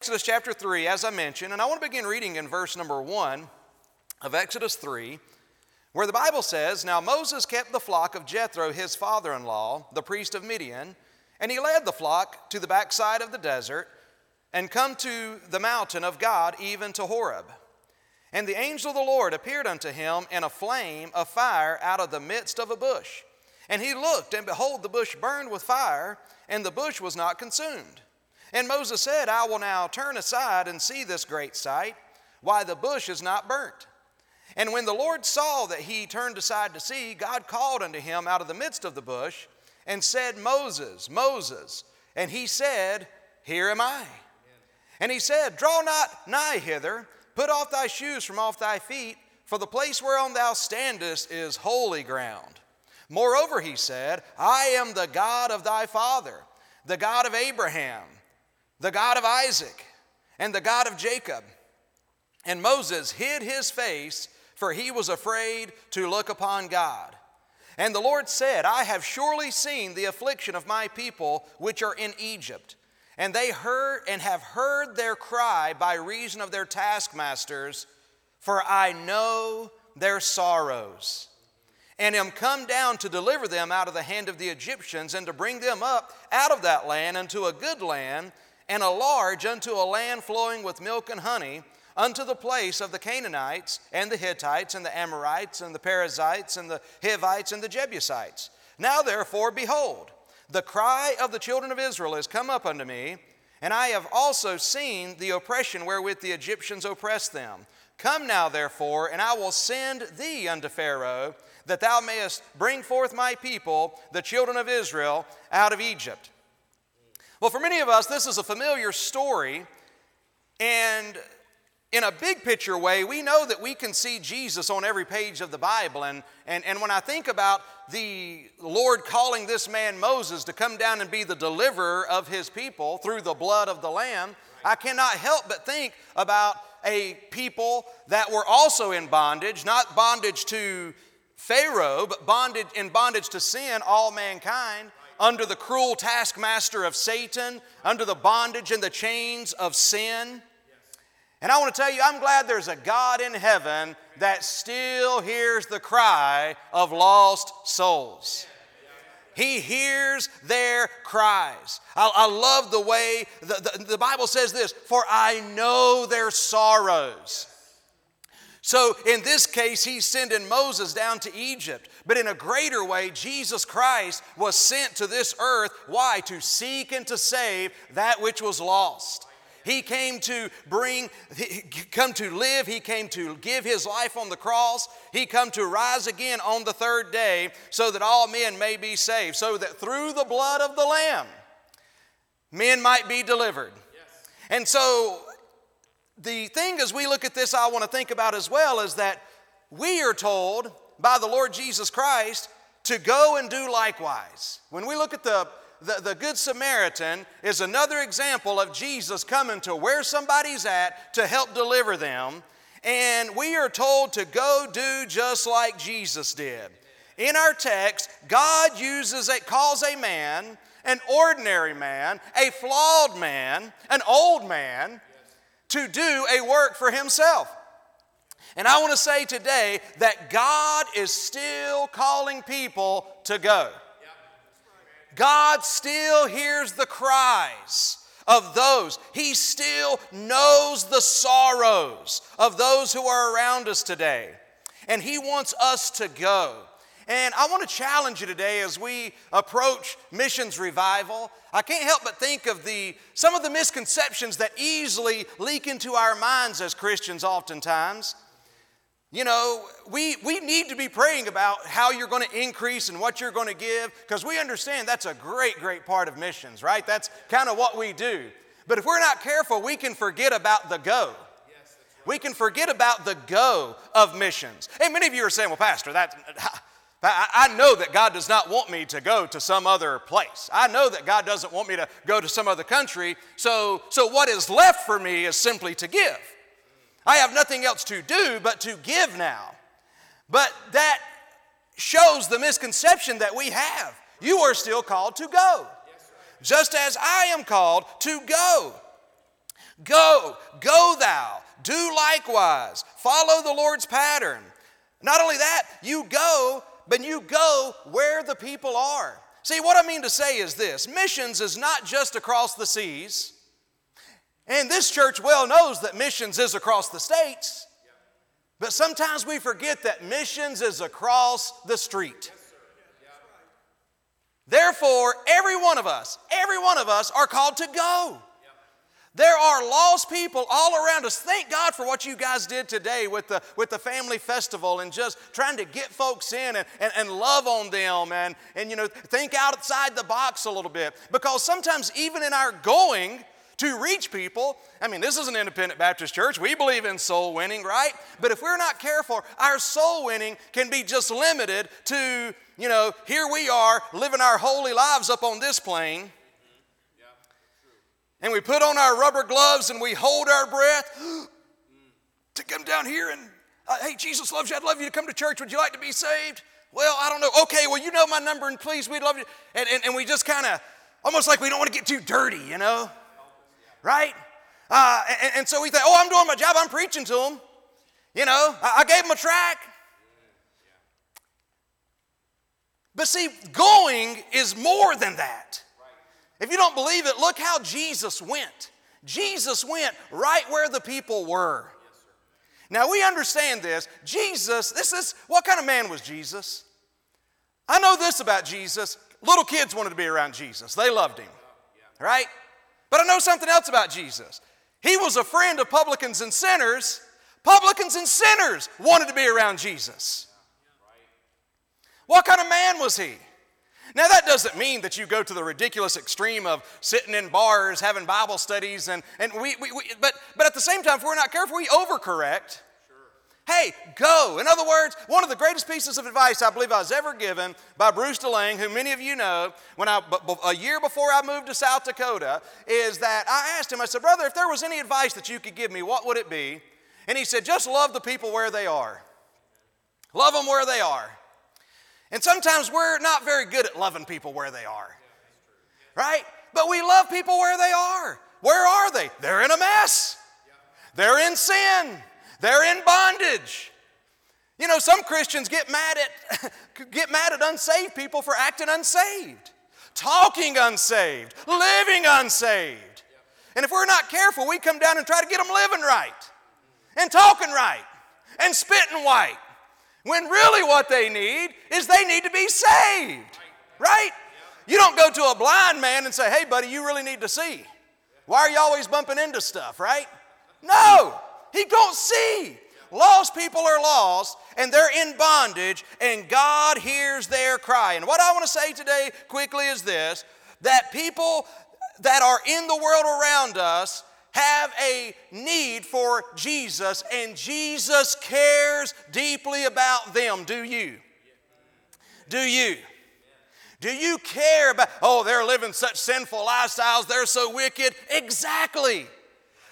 Exodus chapter 3, as I mentioned, and I want to begin reading in verse number 1 of Exodus 3, where the Bible says, Now Moses kept the flock of Jethro, his father in law, the priest of Midian, and he led the flock to the backside of the desert and come to the mountain of God, even to Horeb. And the angel of the Lord appeared unto him in a flame of fire out of the midst of a bush. And he looked, and behold, the bush burned with fire, and the bush was not consumed. And Moses said, I will now turn aside and see this great sight, why the bush is not burnt. And when the Lord saw that he turned aside to see, God called unto him out of the midst of the bush and said, Moses, Moses. And he said, Here am I. And he said, Draw not nigh hither, put off thy shoes from off thy feet, for the place whereon thou standest is holy ground. Moreover, he said, I am the God of thy father, the God of Abraham the God of Isaac and the God of Jacob. And Moses hid his face, for he was afraid to look upon God. And the Lord said, I have surely seen the affliction of my people which are in Egypt. And they heard and have heard their cry by reason of their taskmasters, for I know their sorrows. And am come down to deliver them out of the hand of the Egyptians, and to bring them up out of that land unto a good land and a large unto a land flowing with milk and honey, unto the place of the Canaanites and the Hittites and the Amorites and the Perizzites and the Hivites and the Jebusites. Now therefore, behold, the cry of the children of Israel is come up unto me, and I have also seen the oppression wherewith the Egyptians oppress them. Come now, therefore, and I will send thee unto Pharaoh, that thou mayest bring forth my people, the children of Israel, out of Egypt. Well, for many of us, this is a familiar story, and in a big picture way, we know that we can see Jesus on every page of the Bible. And, and, and when I think about the Lord calling this man Moses to come down and be the deliverer of his people through the blood of the Lamb, I cannot help but think about a people that were also in bondage, not bondage to Pharaoh, but bondage in bondage to sin, all mankind under the cruel taskmaster of Satan, under the bondage and the chains of sin. And I want to tell you, I'm glad there's a God in heaven that still hears the cry of lost souls. He hears their cries. I, I love the way the, the, the Bible says this for I know their sorrows. So in this case, he's sending Moses down to Egypt. But in a greater way, Jesus Christ was sent to this earth. Why? To seek and to save that which was lost. He came to bring, come to live. He came to give his life on the cross. He come to rise again on the third day so that all men may be saved. So that through the blood of the Lamb, men might be delivered. And so the thing as we look at this, I want to think about as well is that we are told by the Lord Jesus Christ to go and do likewise. When we look at the, the, the, Good Samaritan, is another example of Jesus coming to where somebody's at to help deliver them. And we are told to go do just like Jesus did. In our text, God uses it, calls a man, an ordinary man, a flawed man, an old man, to do a work for himself. And I want to say today that God is still calling people to go. God still hears the cries of those. He still knows the sorrows of those who are around us today. And He wants us to go. And I want to challenge you today as we approach missions revival. I can't help but think of the, some of the misconceptions that easily leak into our minds as Christians oftentimes. You know, we, we need to be praying about how you're going to increase and what you're going to give because we understand that's a great, great part of missions, right? That's kind of what we do. But if we're not careful, we can forget about the go. We can forget about the go of missions. And many of you are saying, well, Pastor, that, I know that God does not want me to go to some other place. I know that God doesn't want me to go to some other country. So, so what is left for me is simply to give. I have nothing else to do but to give now. But that shows the misconception that we have. You are still called to go, just as I am called to go. Go, go thou, do likewise, follow the Lord's pattern. Not only that, you go, but you go where the people are. See, what I mean to say is this missions is not just across the seas. And this church well knows that missions is across the states. But sometimes we forget that missions is across the street. Therefore, every one of us, every one of us are called to go. There are lost people all around us. Thank God for what you guys did today with the, with the family festival and just trying to get folks in and, and, and love on them and, and, you know, think outside the box a little bit. Because sometimes, even in our going, to reach people. I mean, this is an independent Baptist church. We believe in soul winning, right? But if we're not careful, our soul winning can be just limited to, you know, here we are living our holy lives up on this plane and we put on our rubber gloves and we hold our breath to come down here and, uh, hey, Jesus loves you. I'd love you to come to church. Would you like to be saved? Well, I don't know. Okay, well, you know my number and please, we'd love you. And, and, and we just kind of, almost like we don't want to get too dirty, you know? Right? Uh, and, and, so we think, oh, I'm doing my job. I'm preaching to them. You know, I, I gave them a track. But see, going is more than that. If you don't believe it, look how Jesus went. Jesus went right where the people were. Now we understand this. Jesus, this is what kind of man was Jesus? I know this about Jesus. Little kids wanted to be around Jesus, they loved him, right? But I know something else about Jesus. He was a friend of publicans and sinners. Publicans and sinners wanted to be around Jesus. What kind of man was he? Now, that doesn't mean that you go to the ridiculous extreme of sitting in bars, having Bible studies, and, and we, we, we but, but at the same time, if we're not careful, we overcorrect. Sure. Hey, go. In other words, one of the greatest pieces of advice I believe I was ever given by Bruce DeLange, who many of you know, when I, a year before I moved to South Dakota, is that I asked him, I said, Brother, if there was any advice that you could give me, what would it be? And he said, Just love the people where they are. Love them where they are. And sometimes we're not very good at loving people where they are, right? But we love people where they are. Where are they? They're in a mess, they're in sin, they're in bondage. You know, some Christians get mad at get mad at unsaved people for acting unsaved, talking unsaved, living unsaved. And if we're not careful, we come down and try to get them living right and talking right and spitting white when really what they need is they need to be saved, right? You don't go to a blind man and say, hey, buddy, you really need to see. Why are you always bumping into stuff, right? No, he don't see. Lost people are lost and they're in bondage, and God hears their cry. And what I want to say today quickly is this that people that are in the world around us have a need for Jesus, and Jesus cares deeply about them. Do you? Do you? Do you care about, oh, they're living such sinful lifestyles, they're so wicked? Exactly.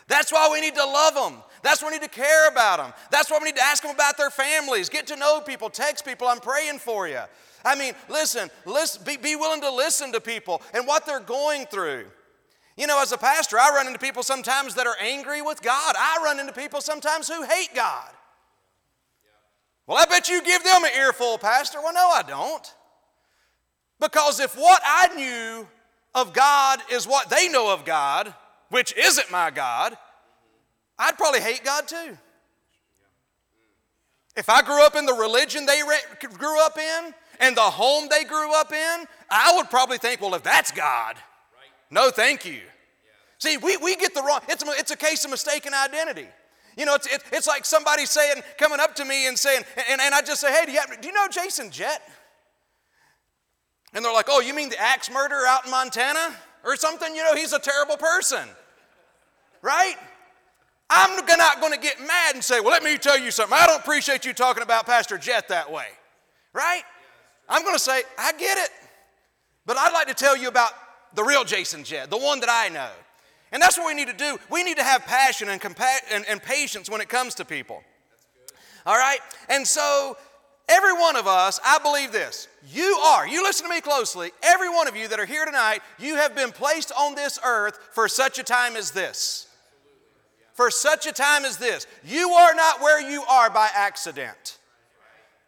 That's why we need to love them. That's why we need to care about them. That's why we need to ask them about their families, get to know people, text people, I'm praying for you. I mean, listen, listen be, be willing to listen to people and what they're going through. You know, as a pastor, I run into people sometimes that are angry with God. I run into people sometimes who hate God. Well, I bet you give them an earful, Pastor. Well, no, I don't. Because if what I knew of God is what they know of God, which isn't my God, I'd probably hate God too. If I grew up in the religion they grew up in and the home they grew up in, I would probably think, well, if that's God, no, thank you. See, we, we get the wrong, it's it's a case of mistaken identity. You know, it's, it, it's like somebody saying, coming up to me and saying, and, and I just say, hey, do you, have, do you know Jason Jett? And they're like, oh, you mean the axe murderer out in Montana or something? You know, he's a terrible person, right? I'm not going to get mad and say, well, let me tell you something. I don't appreciate you talking about Pastor Jett that way, right? I'm going to say, I get it. But I'd like to tell you about the real Jason Jett, the one that I know. And that's what we need to do. We need to have passion and, compa- and, and patience when it comes to people. All right? And so, every one of us, I believe this. You are, you listen to me closely, every one of you that are here tonight, you have been placed on this earth for such a time as this. for such a time as this. You are not where you are by accident.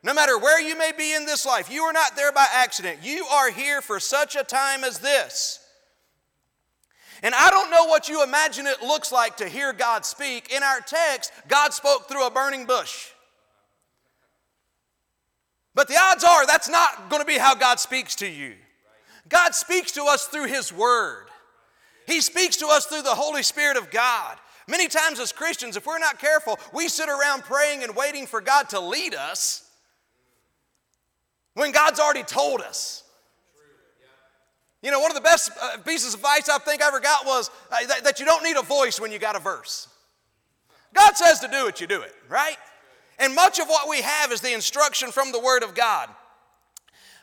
No matter where you may be in this life, you are not there by accident. You are here for such a time as this. And I don't know what you imagine it looks like to hear God speak. In our text, God spoke through a burning bush. But the odds are that's not going to be how God speaks to you. God speaks to us through His Word, He speaks to us through the Holy Spirit of God. Many times, as Christians, if we're not careful, we sit around praying and waiting for God to lead us when God's already told us. You know, one of the best uh, pieces of advice I think I ever got was uh, that, that you don't need a voice when you got a verse. God says to do it, you do it, right? And much of what we have is the instruction from the Word of God.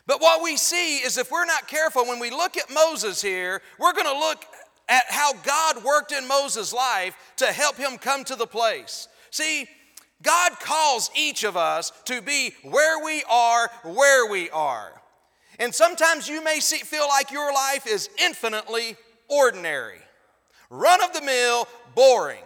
But what we see is if we're not careful, when we look at Moses here, we're going to look at how God worked in Moses' life to help him come to the place. See, God calls each of us to be where we are, where we are. And sometimes you may see, feel like your life is infinitely ordinary, run of the mill, boring.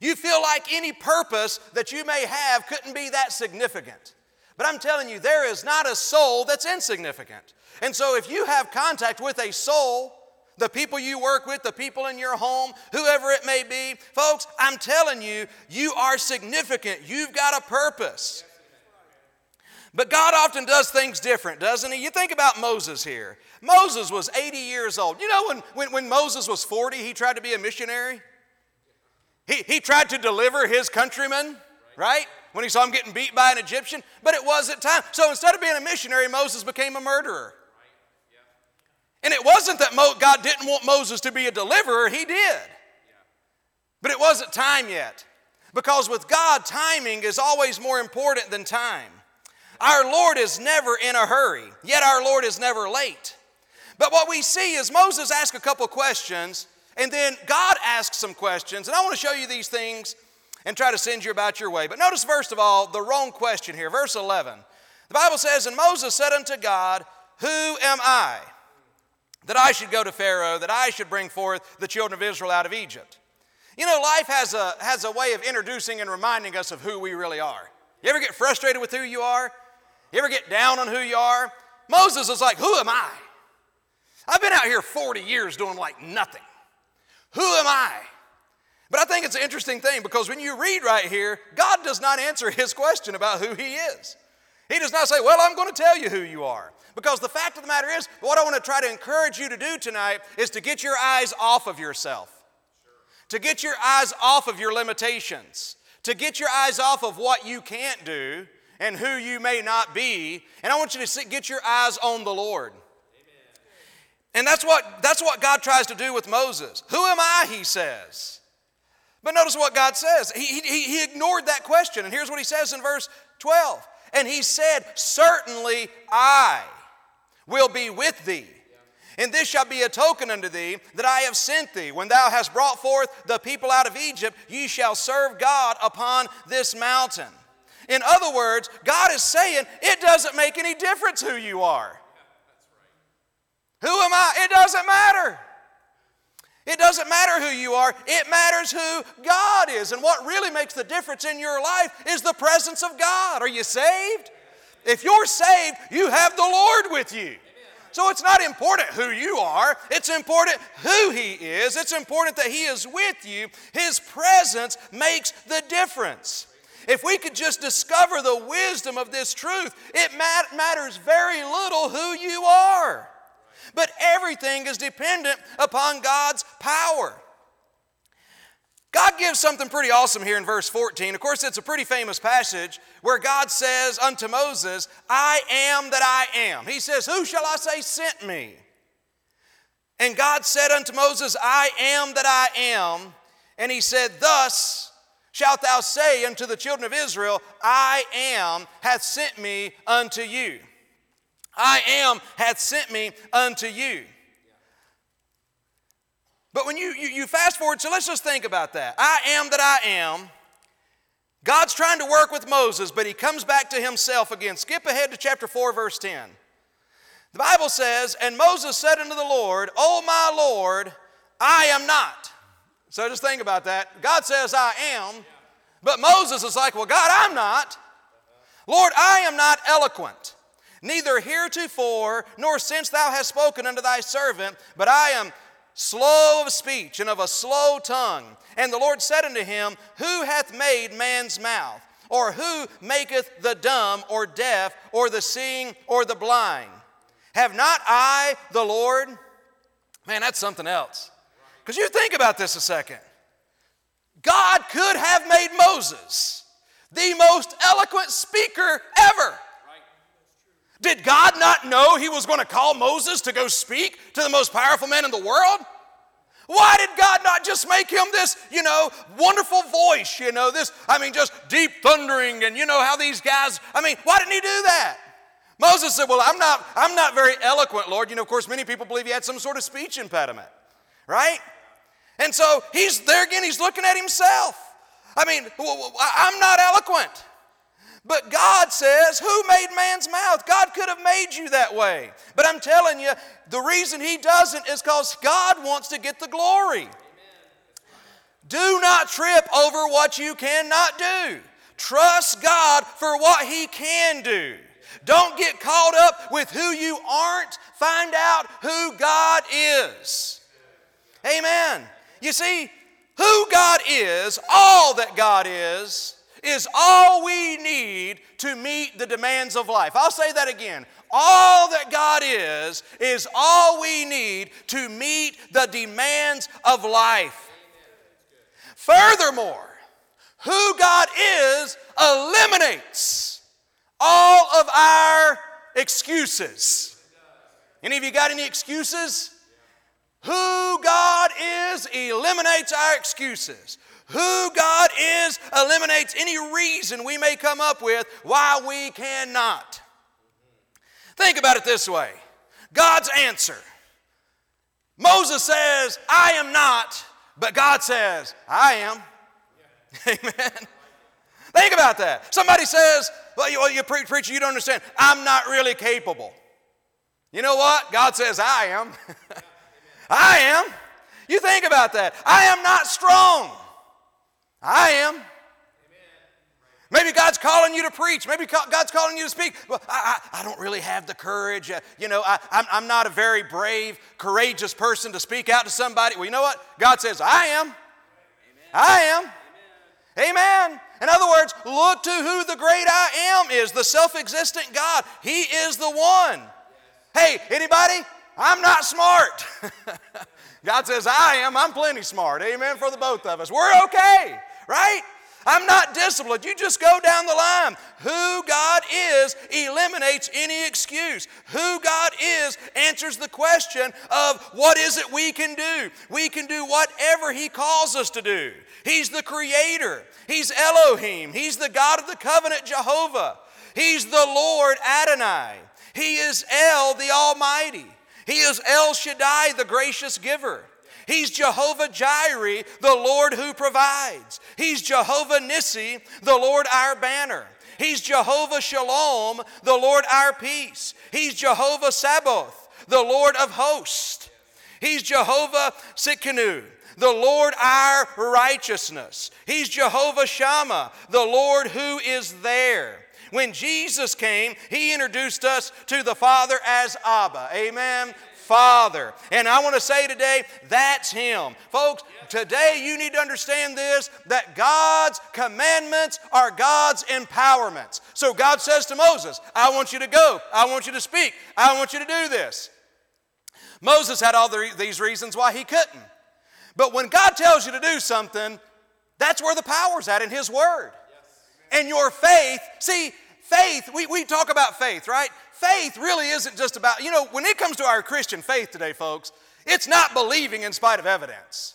You feel like any purpose that you may have couldn't be that significant. But I'm telling you, there is not a soul that's insignificant. And so if you have contact with a soul, the people you work with, the people in your home, whoever it may be, folks, I'm telling you, you are significant. You've got a purpose. But God often does things different, doesn't He? You think about Moses here. Moses was 80 years old. You know, when, when, when Moses was 40, he tried to be a missionary? He, he tried to deliver his countrymen, right? When he saw him getting beat by an Egyptian, but it wasn't time. So instead of being a missionary, Moses became a murderer. And it wasn't that God didn't want Moses to be a deliverer, he did. But it wasn't time yet. Because with God, timing is always more important than time. Our Lord is never in a hurry, yet our Lord is never late. But what we see is Moses asked a couple questions, and then God asked some questions. And I want to show you these things and try to send you about your way. But notice, first of all, the wrong question here. Verse 11. The Bible says, And Moses said unto God, Who am I? That I should go to Pharaoh, that I should bring forth the children of Israel out of Egypt. You know, life has a, has a way of introducing and reminding us of who we really are. You ever get frustrated with who you are? You ever get down on who you are? Moses is like, Who am I? I've been out here 40 years doing like nothing. Who am I? But I think it's an interesting thing because when you read right here, God does not answer his question about who he is. He does not say, Well, I'm going to tell you who you are. Because the fact of the matter is, what I want to try to encourage you to do tonight is to get your eyes off of yourself, to get your eyes off of your limitations, to get your eyes off of what you can't do and who you may not be. And I want you to get your eyes on the Lord. And that's what, that's what God tries to do with Moses. Who am I, he says. But notice what God says. He, he, he ignored that question. And here's what he says in verse 12. And he said, Certainly I will be with thee. And this shall be a token unto thee that I have sent thee. When thou hast brought forth the people out of Egypt, ye shall serve God upon this mountain. In other words, God is saying it doesn't make any difference who you are. Who am I? It doesn't matter. It doesn't matter who you are, it matters who God is. And what really makes the difference in your life is the presence of God. Are you saved? If you're saved, you have the Lord with you. So it's not important who you are, it's important who He is. It's important that He is with you. His presence makes the difference. If we could just discover the wisdom of this truth, it mat- matters very little who you are. But everything is dependent upon God's power. God gives something pretty awesome here in verse 14. Of course, it's a pretty famous passage where God says unto Moses, I am that I am. He says, Who shall I say sent me? And God said unto Moses, I am that I am. And he said, Thus shalt thou say unto the children of Israel, I am hath sent me unto you. I am hath sent me unto you. But when you, you, you fast forward, so let's just think about that. I am that I am. God's trying to work with Moses, but he comes back to himself again. Skip ahead to chapter 4, verse 10. The Bible says, And Moses said unto the Lord, O my Lord, I am not. So just think about that. God says, I am. But Moses is like, Well, God, I'm not. Lord, I am not eloquent, neither heretofore nor since thou hast spoken unto thy servant, but I am slow of speech and of a slow tongue. And the Lord said unto him, Who hath made man's mouth? Or who maketh the dumb or deaf or the seeing or the blind? Have not I the Lord? Man, that's something else. Because you think about this a second. God could have made Moses the most eloquent speaker ever. Did God not know he was going to call Moses to go speak to the most powerful man in the world? Why did God not just make him this, you know, wonderful voice, you know, this, I mean, just deep thundering and you know how these guys, I mean, why didn't he do that? Moses said, Well, I'm not, I'm not very eloquent, Lord. You know, of course, many people believe he had some sort of speech impediment, right? And so he's there again, he's looking at himself. I mean, I'm not eloquent. But God says, Who made man's mouth? God could have made you that way. But I'm telling you, the reason He doesn't is because God wants to get the glory. Do not trip over what you cannot do. Trust God for what He can do. Don't get caught up with who you aren't. Find out who God is. Amen. You see, who God is, all that God is, is all we need to meet the demands of life. I'll say that again. All that God is, is all we need to meet the demands of life. Furthermore, who God is eliminates all of our excuses. Any of you got any excuses? Who God is eliminates our excuses. Who God is eliminates any reason we may come up with why we cannot. Think about it this way God's answer. Moses says, I am not, but God says, I am. Amen. Think about that. Somebody says, Well, you, well, you pre- preacher, you don't understand. I'm not really capable. You know what? God says, I am. I am. You think about that. I am not strong. I am. Maybe God's calling you to preach. Maybe God's calling you to speak. Well, I, I, I don't really have the courage. Uh, you know, I, I'm, I'm not a very brave, courageous person to speak out to somebody. Well, you know what? God says, I am. Amen. I am. Amen. Amen. In other words, look to who the great I am is, the self existent God. He is the one. Hey, anybody? I'm not smart. God says, I am. I'm plenty smart. Amen for the both of us. We're okay, right? I'm not disciplined. You just go down the line. Who God is eliminates any excuse. Who God is answers the question of what is it we can do. We can do whatever He calls us to do. He's the Creator, He's Elohim, He's the God of the covenant, Jehovah, He's the Lord Adonai, He is El, the Almighty. He is El Shaddai, the gracious giver. He's Jehovah Jireh, the Lord who provides. He's Jehovah Nissi, the Lord our banner. He's Jehovah Shalom, the Lord our peace. He's Jehovah Sabaoth, the Lord of hosts. He's Jehovah Tsidkenu, the Lord our righteousness. He's Jehovah Shammah, the Lord who is there. When Jesus came, he introduced us to the Father as Abba. Amen. Father. And I want to say today, that's Him. Folks, today you need to understand this that God's commandments are God's empowerments. So God says to Moses, I want you to go, I want you to speak, I want you to do this. Moses had all the, these reasons why he couldn't. But when God tells you to do something, that's where the power's at in His Word. And your faith, see, faith, we, we talk about faith, right? Faith really isn't just about, you know, when it comes to our Christian faith today, folks, it's not believing in spite of evidence.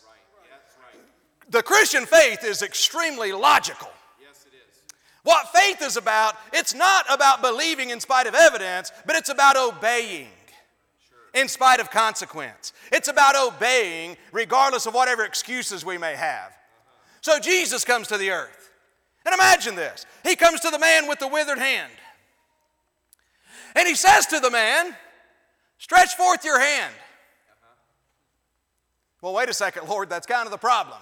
The Christian faith is extremely logical. Yes, it is. What faith is about, it's not about believing in spite of evidence, but it's about obeying in spite of consequence. It's about obeying regardless of whatever excuses we may have. So Jesus comes to the earth. And imagine this He comes to the man with the withered hand. And he says to the man, Stretch forth your hand. Uh-huh. Well, wait a second, Lord, that's kind of the problem.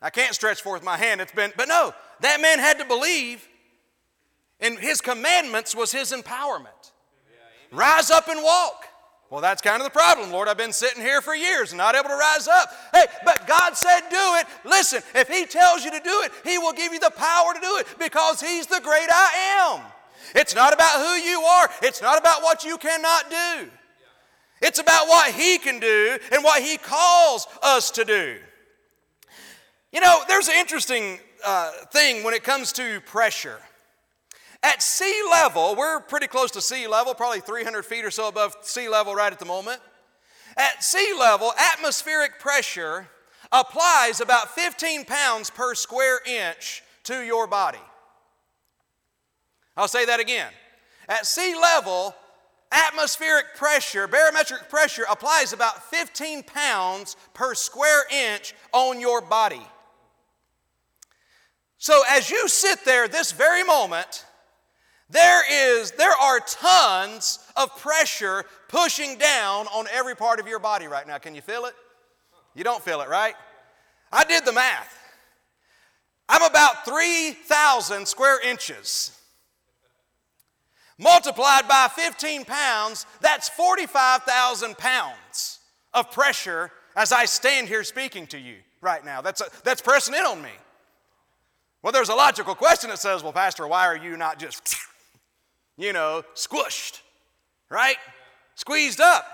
I can't stretch forth my hand. It's been, but no, that man had to believe, and his commandments was his empowerment. Rise up and walk. Well, that's kind of the problem, Lord. I've been sitting here for years and not able to rise up. Hey, but God said, do it. Listen, if He tells you to do it, He will give you the power to do it because He's the great I am. It's not about who you are, it's not about what you cannot do. It's about what He can do and what He calls us to do. You know, there's an interesting uh, thing when it comes to pressure. At sea level, we're pretty close to sea level, probably 300 feet or so above sea level right at the moment. At sea level, atmospheric pressure applies about 15 pounds per square inch to your body. I'll say that again. At sea level, atmospheric pressure, barometric pressure, applies about 15 pounds per square inch on your body. So as you sit there this very moment, there is there are tons of pressure pushing down on every part of your body right now. Can you feel it? You don't feel it, right? I did the math. I'm about 3,000 square inches. Multiplied by 15 pounds, that's 45,000 pounds of pressure as I stand here speaking to you right now. That's, a, that's pressing in on me. Well, there's a logical question that says, well, Pastor, why are you not just you know, squished, right? Squeezed up.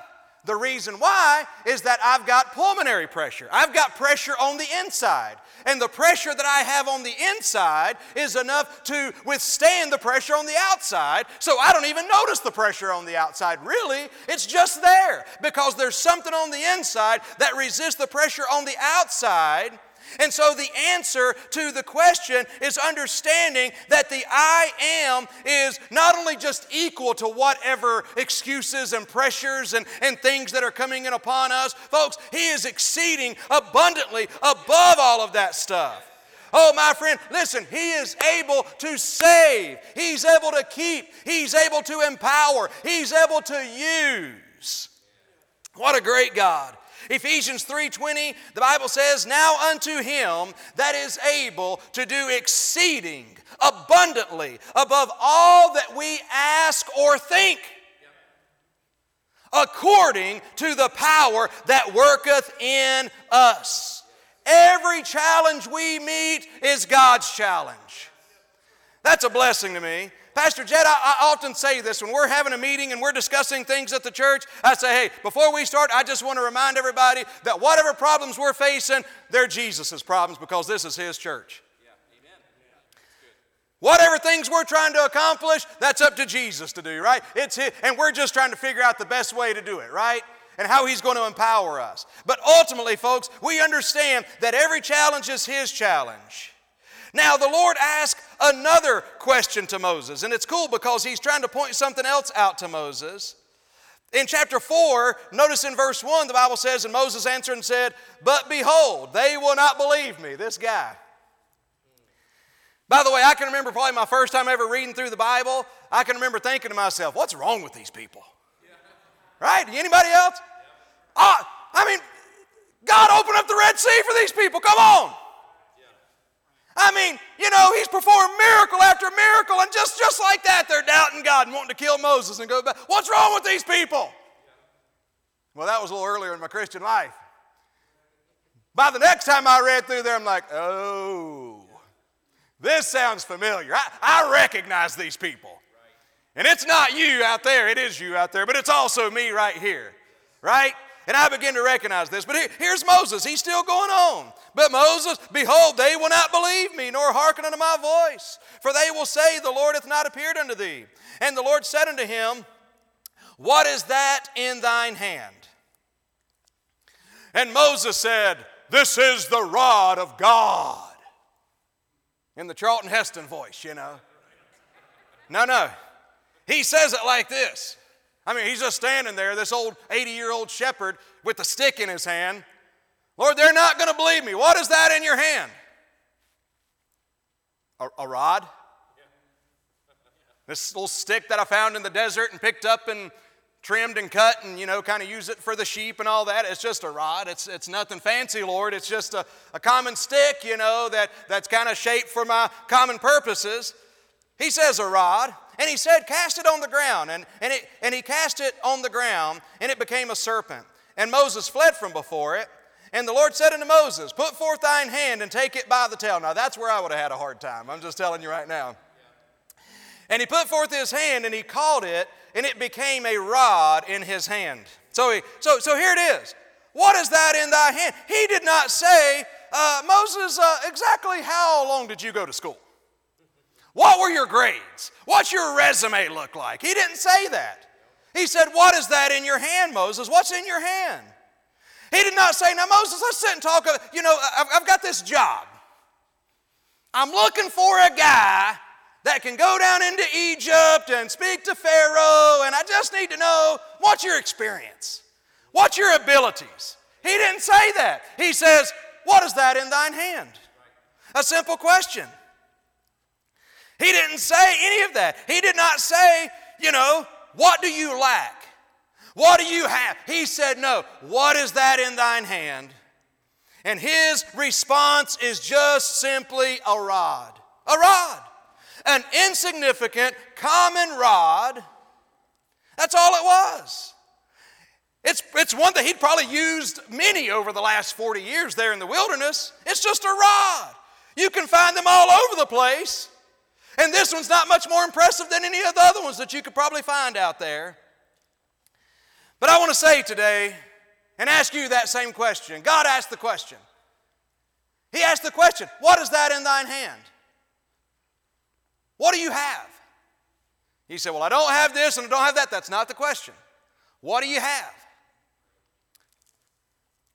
The reason why is that I've got pulmonary pressure. I've got pressure on the inside. And the pressure that I have on the inside is enough to withstand the pressure on the outside. So I don't even notice the pressure on the outside. Really, it's just there because there's something on the inside that resists the pressure on the outside and so the answer to the question is understanding that the I am is not only just equal to whatever excuses and pressures and, and things that are coming in upon us, folks, He is exceeding abundantly above all of that stuff. Oh, my friend, listen, He is able to save, He's able to keep, He's able to empower, He's able to use. What a great God. Ephesians 3:20, the Bible says, "Now unto him that is able to do exceeding abundantly above all that we ask or think." According to the power that worketh in us. Every challenge we meet is God's challenge. That's a blessing to me. Pastor Jett, I, I, often say this when we're having a meeting and we're discussing things at the church. I say, hey, before we start, I just want to remind everybody that whatever problems we're facing, they're Jesus' problems because this is His church. Whatever things we're trying to accomplish, that's up to Jesus to do, right? It's his, and we're just trying to figure out the best way to do it, right? And how he's going to empower us. But ultimately, folks, we understand that every challenge is his challenge. Now, the Lord asked another question to Moses, and it's cool because he's trying to point something else out to Moses. In chapter 4, notice in verse 1, the Bible says, And Moses answered and said, But behold, they will not believe me, this guy. By the way, I can remember probably my first time ever reading through the Bible. I can remember thinking to myself, What's wrong with these people? Right? Anybody else? Uh, I mean, God opened up the Red Sea for these people. Come on. I mean, you know, he's performed miracle after miracle, and just, just like that, they're doubting God and wanting to kill Moses and go back. What's wrong with these people? Well, that was a little earlier in my Christian life. By the next time I read through there, I'm like, oh, this sounds familiar. I, I recognize these people. And it's not you out there, it is you out there, but it's also me right here, right? And I begin to recognize this. But here, here's Moses. He's still going on. But Moses, behold, they will not believe me, nor hearken unto my voice. For they will say, The Lord hath not appeared unto thee. And the Lord said unto him, What is that in thine hand? And Moses said, This is the rod of God. In the Charlton Heston voice, you know. No, no. He says it like this I mean, he's just standing there, this old 80 year old shepherd with a stick in his hand. Lord, they're not going to believe me. What is that in your hand? A, a rod? This little stick that I found in the desert and picked up and trimmed and cut and, you know, kind of use it for the sheep and all that. It's just a rod. It's, it's nothing fancy, Lord. It's just a, a common stick, you know, that, that's kind of shaped for my common purposes. He says a rod. And he said, Cast it on the ground. And, and, it, and he cast it on the ground, and it became a serpent. And Moses fled from before it. And the Lord said unto Moses, Put forth thine hand and take it by the tail. Now, that's where I would have had a hard time. I'm just telling you right now. And he put forth his hand and he called it, and it became a rod in his hand. So, he, so, so here it is. What is that in thy hand? He did not say, uh, Moses, uh, exactly how long did you go to school? What were your grades? What's your resume look like? He didn't say that. He said, What is that in your hand, Moses? What's in your hand? He did not say, Now, Moses, let's sit and talk. You know, I've, I've got this job. I'm looking for a guy that can go down into Egypt and speak to Pharaoh, and I just need to know what's your experience? What's your abilities? He didn't say that. He says, What is that in thine hand? A simple question. He didn't say any of that. He did not say, you know, what do you lack? What do you have? He said, No. What is that in thine hand? And his response is just simply a rod. A rod. An insignificant, common rod. That's all it was. It's, it's one that he'd probably used many over the last 40 years there in the wilderness. It's just a rod. You can find them all over the place. And this one's not much more impressive than any of the other ones that you could probably find out there. But I want to say today and ask you that same question. God asked the question. He asked the question, What is that in thine hand? What do you have? He said, Well, I don't have this and I don't have that. That's not the question. What do you have?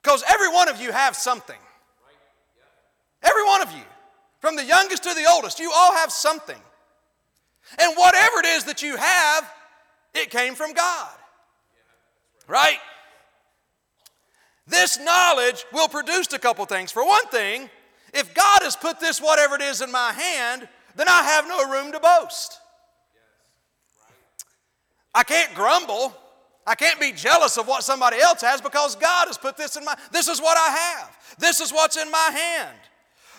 Because every one of you have something. Every one of you. From the youngest to the oldest, you all have something. And whatever it is that you have, it came from God. Right? This knowledge will produce a couple things. For one thing, if God has put this, whatever it is, in my hand, then I have no room to boast. I can't grumble. I can't be jealous of what somebody else has because God has put this in my this is what I have. This is what's in my hand.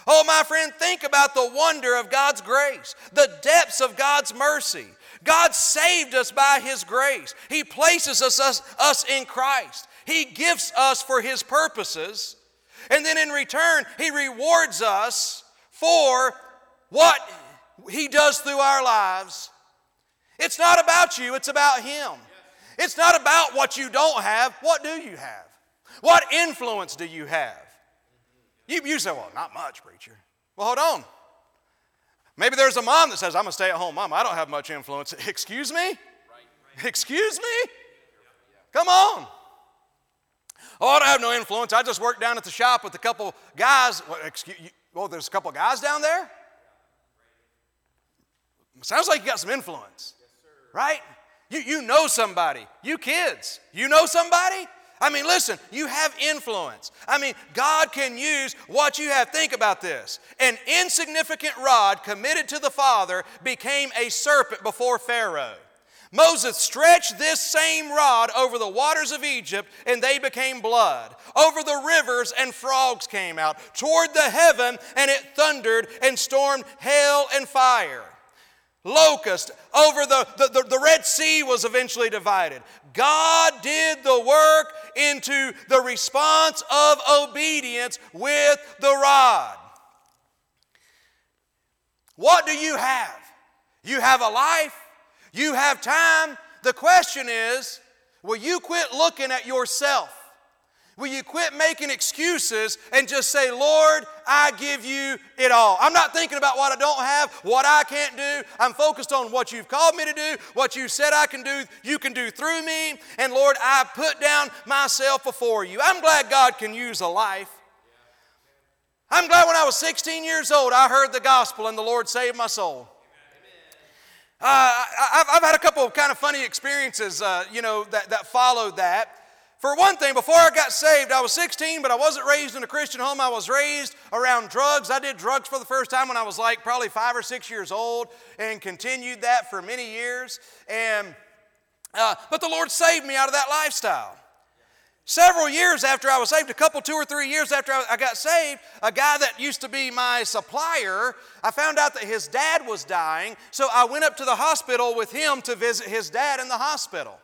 Oh, my friend, think about the wonder of God's grace, the depths of God's mercy. God saved us by His grace. He places us, us, us in Christ. He gifts us for His purposes. And then in return, He rewards us for what He does through our lives. It's not about you, it's about Him. It's not about what you don't have. What do you have? What influence do you have? You, you say, well, not much, preacher. Well, hold on. Maybe there's a mom that says, I'm a stay at home mom. I don't have much influence. Excuse me? Right, right. Excuse me? Come on. Oh, I don't have no influence. I just work down at the shop with a couple guys. Well, excuse, you, well there's a couple guys down there? Sounds like you got some influence. Yes, right? You, you know somebody. You kids, you know somebody? I mean, listen, you have influence. I mean, God can use what you have. Think about this. An insignificant rod committed to the Father became a serpent before Pharaoh. Moses stretched this same rod over the waters of Egypt, and they became blood. Over the rivers, and frogs came out. Toward the heaven, and it thundered and stormed hail and fire locust over the, the, the, the, red sea was eventually divided god did the work into the response of obedience with the rod. What do you have? You have a life? You have time? The question is will you quit looking at yourself Will you quit making excuses and just say, Lord, I give you it all? I'm not thinking about what I don't have, what I can't do. I'm focused on what you've called me to do, what you said I can do, you can do through me. And Lord, I put down myself before you. I'm glad God can use a life. I'm glad when I was 16 years old, I heard the gospel and the Lord saved my soul. Uh, I, have had a couple of kind of funny experiences, uh, you know, that, that followed that. For one thing, before I got saved, I was 16, but I wasn't raised in a Christian home. I was raised around drugs. I did drugs for the first time when I was like probably five or six years old and continued that for many years. And Uh, but the Lord saved me out of that lifestyle. Several years after I was saved, a couple, two or three years after I got saved, a guy that used to be my supplier, I found out that his dad was dying, so I went up to the hospital with him to visit his dad in the hospital.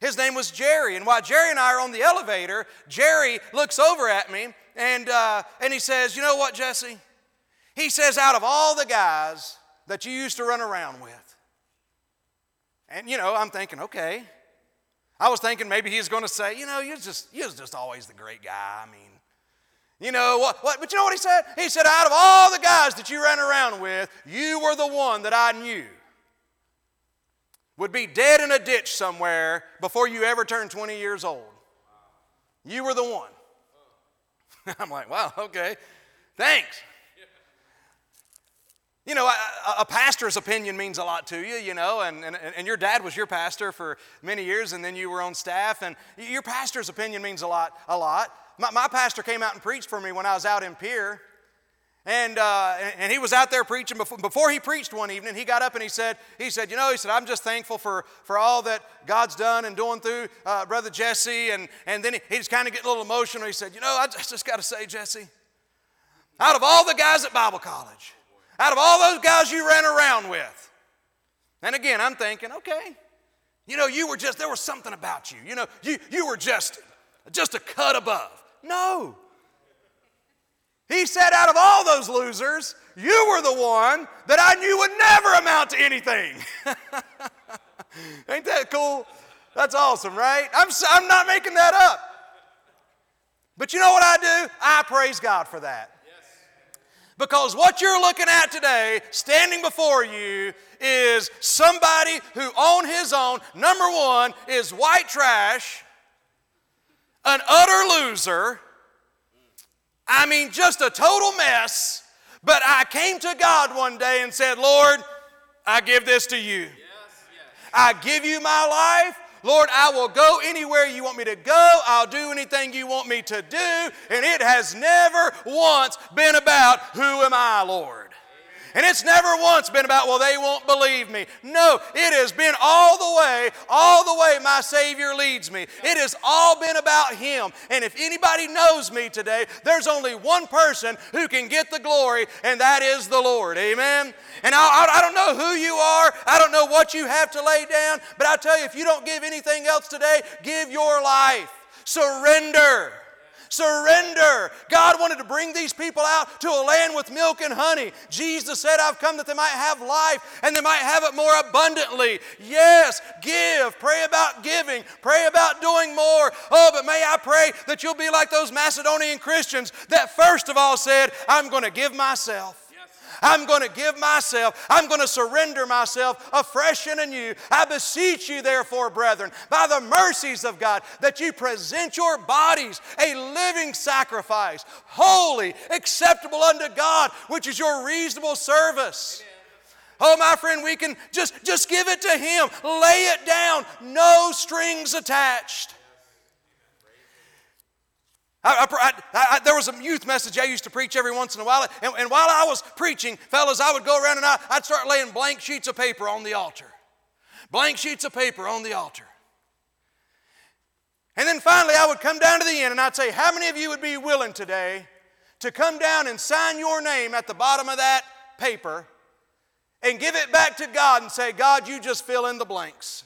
His name was Jerry, and while Jerry and I are on the elevator, Jerry looks over at me and, uh, and he says, You know what, Jesse? He says, Out of all the guys that you used to run around with, and you know, I'm thinking, okay, I was thinking maybe he's going to say, you know, you're just, you're just always the great guy. I mean, you know what, what? But you know what he said? He said, out of all the guys that you ran around with, you were the one that I knew would be dead in a ditch somewhere before you ever turned 20 years old. You were the one. I'm like, wow, okay, thanks. You know, a, a, pastor's opinion means a lot to you, you know, and, and, and your dad was your pastor for many years, and then you were on staff, and your pastor's opinion means a lot, a lot. My, my pastor came out and preached for me when I was out in Pierre, and, uh, and he was out there preaching. Before, before he preached one evening, he got up and he said, he said, you know, he said, I'm just thankful for, for all that God's done and doing through uh, Brother Jesse, and, and then he, he just kind of getting a little emotional. He said, you know, I just, just got to say, Jesse, out of all the guys at Bible college, out of all those guys you ran around with. And again, I'm thinking, okay, you know, you were just, there was something about you. You know, you, you were just, just a cut above. No. He said, out of all those losers, you were the one that I knew would never amount to anything. Ain't that cool? That's awesome, right? I'm, I'm not making that up. But you know what I do? I praise God for that. Because what you're looking at today, standing before you, is somebody who, on his own, number one, is white trash, an utter loser. I mean, just a total mess. But I came to God one day and said, Lord, I give this to you. I give you my life. Lord, I will go anywhere you want me to go. I'll do anything you want me to do. And it has never once been about who am I, Lord. And it's never once been about, well, they won't believe me. No, it has been all the way, all the way my Savior leads me. It has all been about Him. And if anybody knows me today, there's only one person who can get the glory, and that is the Lord. Amen? And I, I, don't know who you are, I don't know what you have to lay down, but I tell you, if you don't give anything else today, give your life. Surrender. Surrender. God wanted to bring these people out to a land with milk and honey. Jesus said, I've come that they might have life and they might have it more abundantly. Yes, give. Pray about giving. Pray about doing more. Oh, but may I pray that you'll be like those Macedonian Christians that first of all said, I'm going to give myself. I'm going to give myself, I'm going to surrender myself afresh and anew. I beseech you, therefore, brethren, by the mercies of God, that you present your bodies a living sacrifice, holy, acceptable unto God, which is your reasonable service. Oh, my friend, we can just, just give it to Him. Lay it down, no strings attached. I, I, I, there was a youth message I used to preach every once in a while, and, and while I was preaching, fellas, I would go around and I, would start laying blank sheets of paper on the altar. Blank sheets of paper on the altar. And then finally, I would come down to the end and I'd say, How many of you would be willing today to come down and sign your name at the bottom of that paper and give it back to God and say, God, you just fill in the blanks?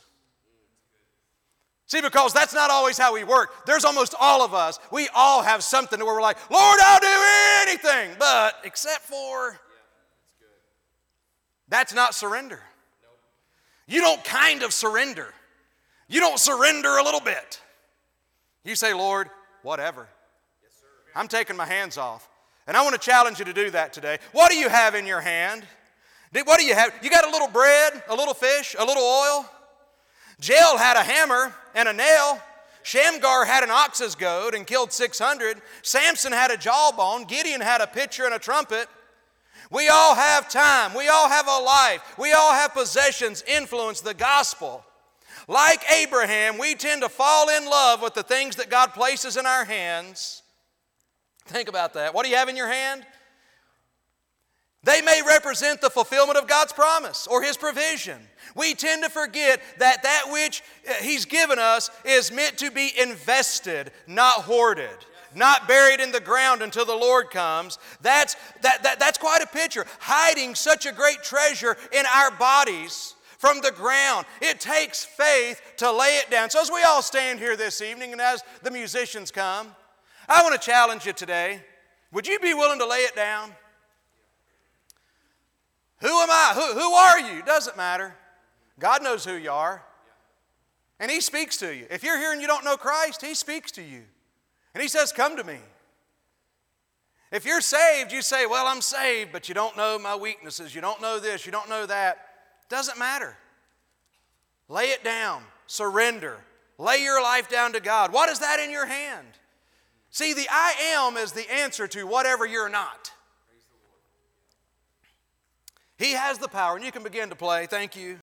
See, because that's not always how we work. There's almost all of us. We all have something where we're like, Lord, I'll do anything, but except for. That's not surrender. You don't kind of surrender. You don't surrender a little bit. You say, Lord, whatever. I'm taking my hands off. And I want to challenge you to do that today. What do you have in your hand? What do you have? You got a little bread, a little fish, a little oil? Jael had a hammer and a nail. Shamgar had an ox's goad and killed 600. Samson had a jawbone. Gideon had a pitcher and a trumpet. We all have time. We all have a life. We all have possessions, influence, the gospel. Like Abraham, we tend to fall in love with the things that God places in our hands. Think about that. What do you have in your hand? They may represent the fulfillment of God's promise or His provision. We tend to forget that that which uh, He's given us is meant to be invested, not hoarded, not buried in the ground until the Lord comes. That's, that, that, that's quite a picture. Hiding such a great treasure in our bodies from the ground. It takes faith to lay it down. So, as we all stand here this evening and as the musicians come, I want to challenge you today. Would you be willing to lay it down? Who am I? Who, who are you? Doesn't matter. God knows who you are. And He speaks to you. If you're here and you don't know Christ, He speaks to you. And He says, Come to me. If you're saved, you say, Well, I'm saved, but you don't know my weaknesses. You don't know this. You don't know that. Doesn't matter. Lay it down. Surrender. Lay your life down to God. What is that in your hand? See, the I am is the answer to whatever you're not. He has the power, and you can begin to play. Thank you.